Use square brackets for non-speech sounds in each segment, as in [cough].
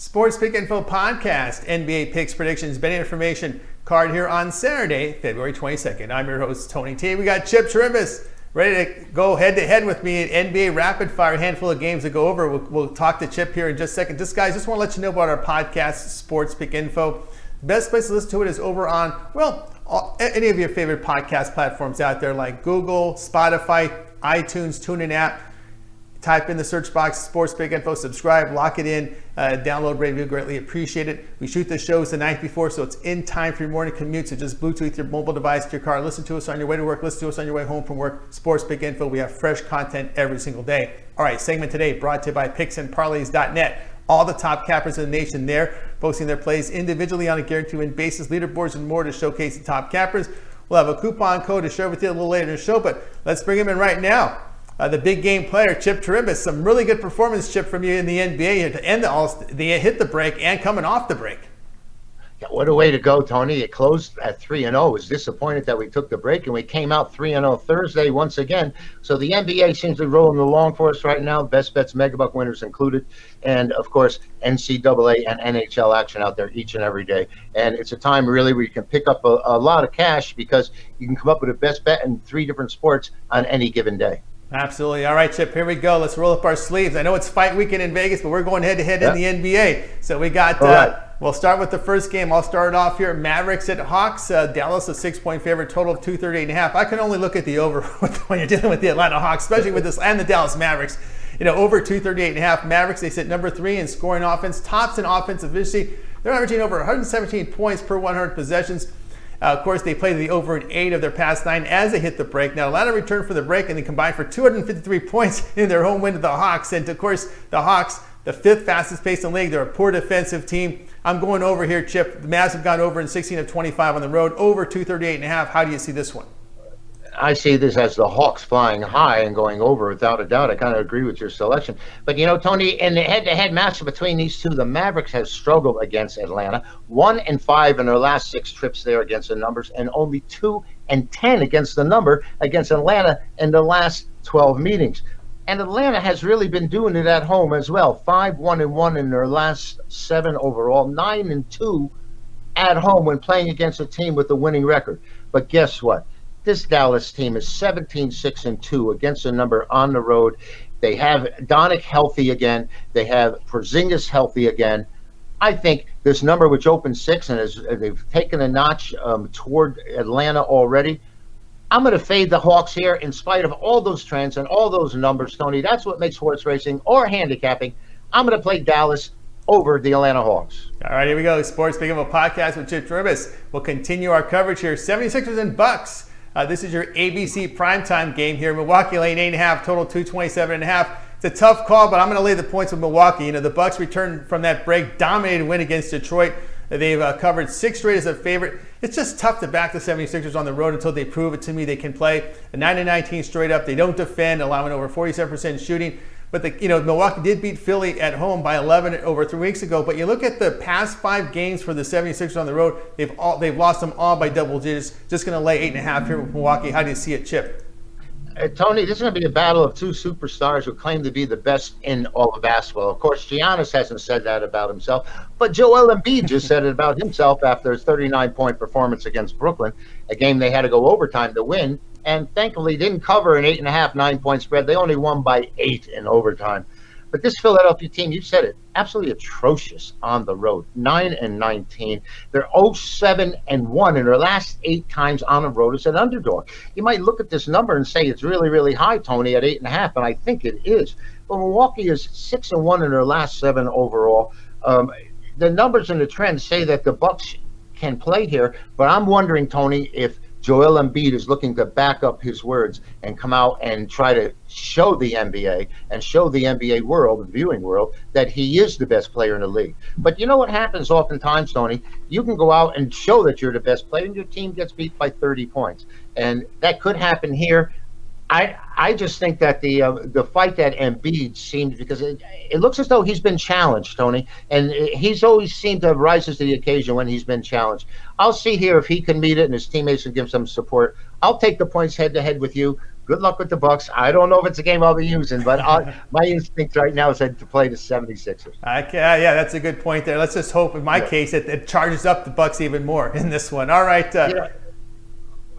Sports Pick Info Podcast, NBA picks, predictions, betting information card here on Saturday, February 22nd. I'm your host, Tony T. We got Chip Trimbus ready to go head to head with me at NBA Rapid Fire, a handful of games to go over. We'll, we'll talk to Chip here in just a second. Just guys, just want to let you know about our podcast, Sports Pick Info. Best place to listen to it is over on, well, all, any of your favorite podcast platforms out there like Google, Spotify, iTunes, TuneIn app type in the search box sports pick info subscribe lock it in uh, download review greatly appreciate it. We shoot the shows the night before so it's in time for your morning commute so just bluetooth your mobile device to your car listen to us on your way to work listen to us on your way home from work sports pick info we have fresh content every single day. All right segment today brought to you by picksandparlays.net all the top cappers in the nation there posting their plays individually on a guaranteed win basis leaderboards and more to showcase the top cappers. We'll have a coupon code to share with you a little later in the show but let's bring him in right now uh, the big game player, Chip Trimbus. Some really good performance, Chip, from you in the NBA to end the, all, the hit the break and coming off the break. Yeah, what a way to go, Tony. It closed at 3 and 0. Was disappointed that we took the break and we came out 3 and 0 Thursday once again. So the NBA seems to be rolling along for us right now. Best bets, megabuck winners included, and of course NCAA and NHL action out there each and every day. And it's a time really where you can pick up a, a lot of cash because you can come up with a best bet in three different sports on any given day. Absolutely. All right, Chip, here we go. Let's roll up our sleeves. I know it's fight weekend in Vegas, but we're going head to head in the NBA. So we got, uh, right. we'll start with the first game. I'll start off here. Mavericks at Hawks. Uh, Dallas, a six point favorite, total of 238 and a half. I can only look at the over [laughs] when you're dealing with the Atlanta Hawks, especially with this and the Dallas Mavericks. You know, over 238 and a half. Mavericks, they sit number three in scoring offense, tops in offensive efficiency. They're averaging over 117 points per 100 possessions. Uh, of course, they played the over in eight of their past nine as they hit the break. Now, Atlanta returned for the break and they combined for 253 [laughs] points in their home win to the Hawks. And of course, the Hawks, the fifth fastest pace in the league, they're a poor defensive team. I'm going over here, Chip. The Mavs have gone over in 16 of 25 on the road, over 238 and a half. How do you see this one? I see this as the Hawks flying high and going over without a doubt. I kind of agree with your selection. But you know, Tony, in the head-to-head match between these two, the Mavericks have struggled against Atlanta. One and five in their last six trips there against the numbers, and only two and ten against the number against Atlanta in the last 12 meetings. And Atlanta has really been doing it at home as well. Five, one, and one in their last seven overall, nine and two at home when playing against a team with a winning record. But guess what? This Dallas team is 17 6 and 2 against a number on the road. They have Doncic healthy again. They have Porzingis healthy again. I think this number, which opened six and is, they've taken a notch um, toward Atlanta already. I'm going to fade the Hawks here in spite of all those trends and all those numbers, Tony. That's what makes horse racing or handicapping. I'm going to play Dallas over the Atlanta Hawks. All right, here we go. Sports Pick Info podcast with Chip Trimbus. We'll continue our coverage here. 76ers and Bucks. Uh, this is your ABC primetime game here. Milwaukee laying eight and a half, total 227 and a half. It's a tough call, but I'm going to lay the points with Milwaukee. You know, the Bucks returned from that break, dominated win against Detroit. They've uh, covered six straight as a favorite. It's just tough to back the 76ers on the road until they prove it to me they can play. A 9 19 straight up. They don't defend, allowing over 47% shooting. But the, you know Milwaukee did beat Philly at home by 11 over three weeks ago. But you look at the past five games for the 76ers on the road, they've all they've lost them all by double digits. Just going to lay eight and a half here with Milwaukee. How do you see it, Chip? Uh, Tony, this is going to be a battle of two superstars who claim to be the best in all of basketball. Of course, Giannis hasn't said that about himself, but Joel Embiid just said it about himself after his 39-point performance against Brooklyn, a game they had to go overtime to win and thankfully didn't cover an eight and a half, nine point spread. They only won by eight in overtime. But this Philadelphia team, you said it, absolutely atrocious on the road. Nine and nineteen. They're 07 and one in their last eight times on the road as an underdog. You might look at this number and say it's really, really high, Tony, at eight and a half, and I think it is. But Milwaukee is six and one in their last seven overall. Um, the numbers and the trends say that the Bucks can play here, but I'm wondering, Tony, if Joel Embiid is looking to back up his words and come out and try to show the NBA and show the NBA world, the viewing world, that he is the best player in the league. But you know what happens oftentimes, Tony? You can go out and show that you're the best player, and your team gets beat by 30 points. And that could happen here. I I just think that the uh, the fight that Embiid seems because it, it looks as though he's been challenged, Tony, and he's always seemed to rises to the occasion when he's been challenged. I'll see here if he can meet it and his teammates can give some support. I'll take the points head to head with you. Good luck with the Bucks. I don't know if it's a game I'll be using, but I'll, [laughs] my instinct right now is to play the 76ers. Okay, yeah, that's a good point there. Let's just hope, in my yeah. case, it, it, charges up the Bucks even more in this one. All right. Uh, yeah.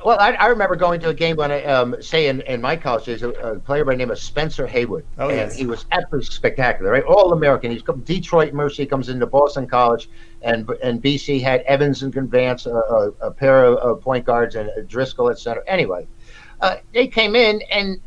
Well, I, I, remember going to a game when I, um, say, in, in my college days, a, a, player by the name of Spencer Haywood. Oh, and yes. he was absolutely spectacular, right? All American. He's from Detroit Mercy, comes into Boston College, and and BC had Evans and Vance, a, a, a pair of, of, point guards, and Driscoll at center. Anyway, uh, they came in, and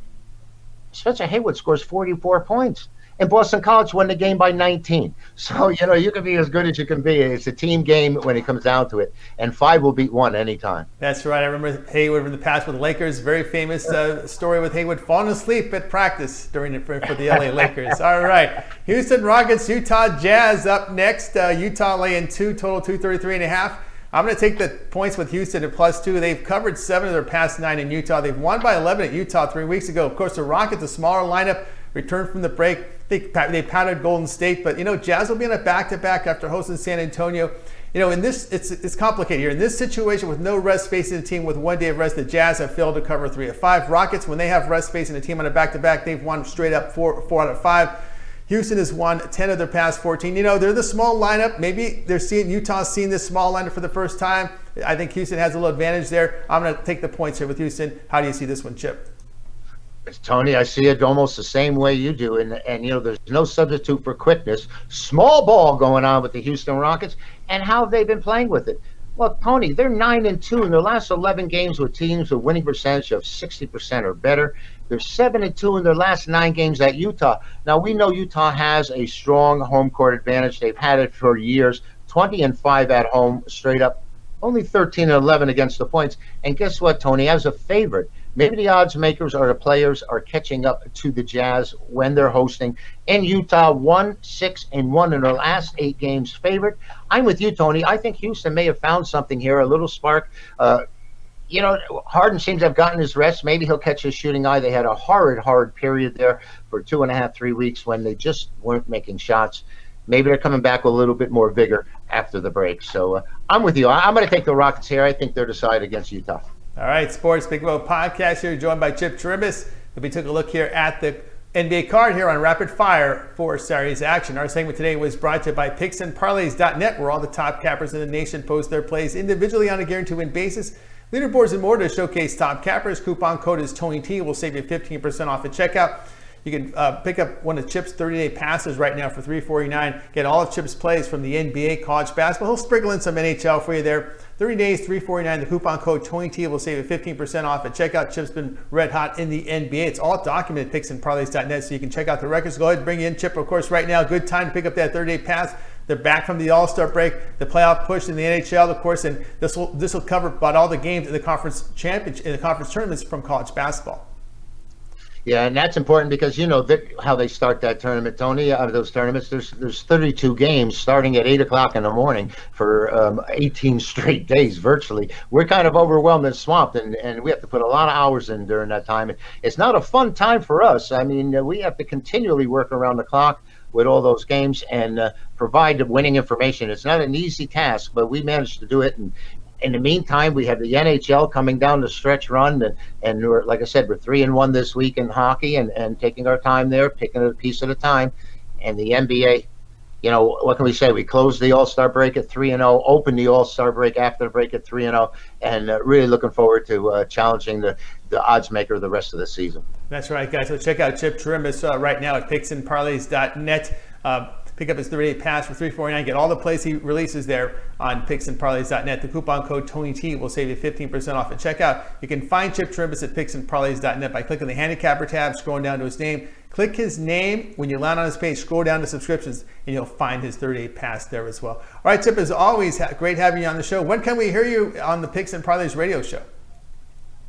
Spencer Haywood scores 44 points and Boston College won the game by 19. [laughs] So, you know, you can be as good as you can be. It's a team game when it comes down to it. And five will beat one anytime. That's right. I remember Haywood in the past with the Lakers. Very famous uh, story with Haywood falling asleep at practice during it for, for the LA Lakers. [laughs] All right. Houston Rockets, Utah Jazz up next. Uh, Utah laying two, total 233 and a half. I'm going to take the points with Houston at plus two. They've covered seven of their past nine in Utah. They've won by 11 at Utah three weeks ago. Of course, the Rockets, a smaller lineup, returned from the break. They, they pounded Golden State, but you know, Jazz will be in a back-to-back after hosting San Antonio. You know, in this, it's, it's complicated here. In this situation with no rest facing the team with one day of rest, the Jazz have failed to cover three of five. Rockets, when they have rest facing a team on a back-to-back, they've won straight up four, four out of five. Houston has won 10 of their past 14. You know, they're the small lineup. Maybe they're seeing Utah's seeing this small lineup for the first time. I think Houston has a little advantage there. I'm going to take the points here with Houston. How do you see this one, Chip? Tony, I see it almost the same way you do, and and you know there's no substitute for quickness. Small ball going on with the Houston Rockets, and how have they been playing with it? Well, Tony, they're nine and two in their last 11 games with teams with winning percentage of 60% or better. They're seven and two in their last nine games at Utah. Now we know Utah has a strong home court advantage. They've had it for years. 20 and five at home, straight up. Only 13 and 11 against the points. And guess what, Tony? As a favorite, maybe the odds makers or the players are catching up to the Jazz when they're hosting. In Utah, one, six, and one in their last eight games favorite. I'm with you, Tony. I think Houston may have found something here, a little spark. Uh, you know, Harden seems to have gotten his rest. Maybe he'll catch his shooting eye. They had a horrid, hard period there for two and a half, three weeks when they just weren't making shots. Maybe they're coming back with a little bit more vigor after the break. So uh, I'm with you. I'm going to take the Rockets here. I think they're decided against Utah. All right, Sports Pick Info Podcast here, joined by Chip Trimbus. We took a look here at the NBA card here on Rapid Fire for Saturday's action. Our segment today was brought to you by PicksandParlays.net, where all the top cappers in the nation post their plays individually on a guaranteed win basis. Leaderboards and more to showcase top cappers. Coupon code is TonyT. T. Will save you 15% off at checkout. You can uh, pick up one of Chip's 30-day passes right now for 349. Get all of Chip's plays from the NBA, college basketball. He'll sprinkle in some NHL for you there. 30 days, 349. The coupon code TonyT will save you 15% off at checkout. Chip's been red hot in the NBA. It's all documented at picksandparlays.net, so you can check out the records. Go ahead and bring in Chip, of course, right now. Good time to pick up that 30-day pass. They're back from the All-Star break, the playoff push in the NHL, of course, and this will this will cover about all the games in the conference championship in the conference tournaments from college basketball. Yeah, and that's important because you know how they start that tournament, Tony. Out of those tournaments, there's there's 32 games starting at eight o'clock in the morning for um, 18 straight days, virtually. We're kind of overwhelmed and swamped, and, and we have to put a lot of hours in during that time. It's not a fun time for us. I mean, we have to continually work around the clock with all those games and uh, provide the winning information. It's not an easy task, but we managed to do it, and in the meantime, we have the NHL coming down the stretch run, and, and we're, like I said, we're three and one this week in hockey, and, and taking our time there, picking a piece at a time. And the NBA, you know, what can we say? We closed the All Star break at three and zero, oh, opened the All Star break after the break at three and zero, oh, and uh, really looking forward to uh, challenging the the odds maker the rest of the season. That's right, guys. So check out Chip Trimbus uh, right now at picksandparlays.net. Uh, Pick up his 30-day pass for 349. Get all the plays he releases there on picksandparlays.net. The coupon code TonyT will save you 15% off at checkout. You can find Chip Trimbus at picksandparlays.net by clicking the handicapper tab, scrolling down to his name. Click his name. When you land on his page, scroll down to subscriptions, and you'll find his 30-day pass there as well. All right, Chip, as always, great having you on the show. When can we hear you on the Picks and Parlays radio show?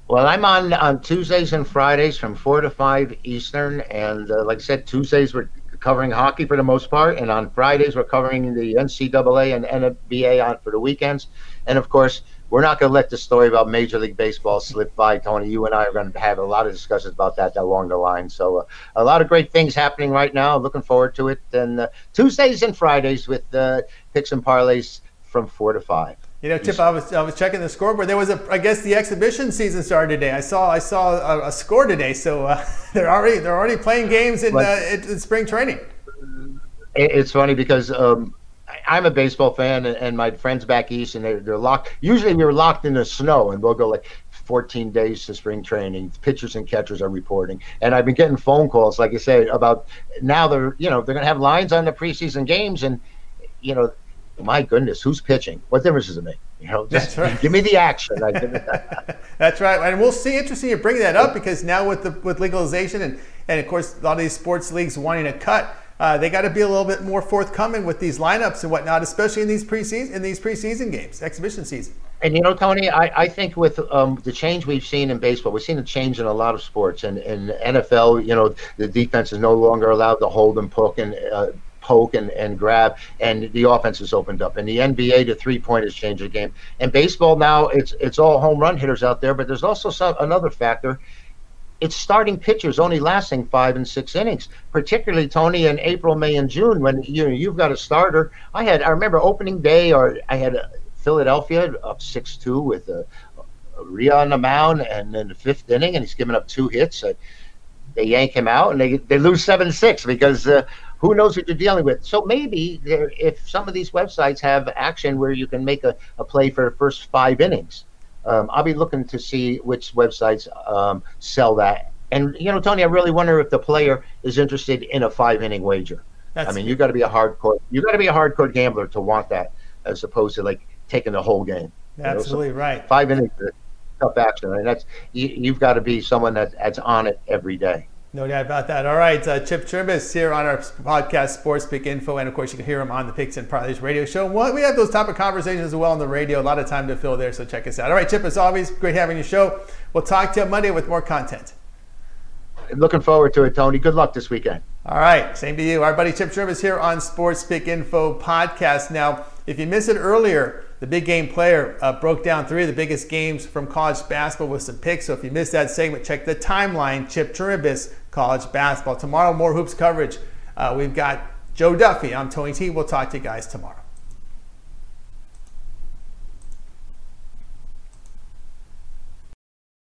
Well, I'm on on Tuesdays and Fridays from four to five Eastern, and uh, like I said, Tuesdays we're covering hockey for the most part, and on Fridays we're covering the NCAA and NBA on for the weekends, and of course we're not going to let the story about Major League Baseball slip by, Tony. You and I are going to have a lot of discussions about that along the line. So, uh, a lot of great things happening right now. Looking forward to it. And uh, Tuesdays and Fridays with uh, picks and parlays from four to five. You know, Chip, I was I was checking the scoreboard. There was a, I guess the exhibition season started today. I saw I saw a, a score today, so uh, [laughs] they're already they're already playing games in, uh, in, in spring training. It's funny because um, I'm a baseball fan, and my friends back east, and they're, they're locked. Usually, we are locked in the snow, and we'll go like 14 days to spring training. Pitchers and catchers are reporting, and I've been getting phone calls, like I said, about now they're you know they're going to have lines on the preseason games, and you know, my goodness, who's pitching? What difference does it make? You know, just right. give me the action. [laughs] That's right, and we'll see. Interesting you bring that up because now with the with legalization and and of course a lot of these sports leagues wanting to cut uh, they got to be a little bit more forthcoming with these lineups and whatnot, especially in these preseason in these preseason games, exhibition season. And you know, Tony, I, I think with um, the change we've seen in baseball, we've seen a change in a lot of sports. And in NFL, you know, the defense is no longer allowed to hold and poke and uh, poke and, and grab, and the offense has opened up. And the NBA, the three point has changed the game. And baseball now, it's it's all home run hitters out there, but there's also some, another factor it's starting pitchers only lasting five and six innings, particularly Tony in April, May, and June when you you've got a starter. I had I remember opening day, or I had Philadelphia up six two with a, a Rhea on the mound, and then the fifth inning, and he's giving up two hits. Uh, they yank him out, and they they lose seven six because. Uh, who knows what you're dealing with? So maybe there, if some of these websites have action where you can make a, a play for the first five innings, um, I'll be looking to see which websites um, sell that. And you know, Tony, I really wonder if the player is interested in a five inning wager. That's I mean, you've got to be a hardcore. you've got to be a hardcore gambler to want that, as opposed to like taking the whole game. Absolutely you know? so right. Five innings, tough action, and that's you, have got to be someone that, that's on it every day. No doubt about that. All right, uh, Chip Trimbus here on our podcast, Sports Pick Info, and of course you can hear him on the Picks and Parlays radio show. Well, we have those type of conversations as well on the radio. A lot of time to fill there, so check us out. All right, Chip, as always, great having you show. We'll talk to you Monday with more content. Looking forward to it, Tony. Good luck this weekend. All right, same to you. Our buddy Chip Trimbus here on Sports Pick Info podcast. Now, if you missed it earlier, the big game player uh, broke down three of the biggest games from college basketball with some picks. So if you missed that segment, check the timeline. Chip Trimbus, college basketball. Tomorrow, more hoops coverage. Uh, we've got Joe Duffy. I'm Tony T. We'll talk to you guys tomorrow.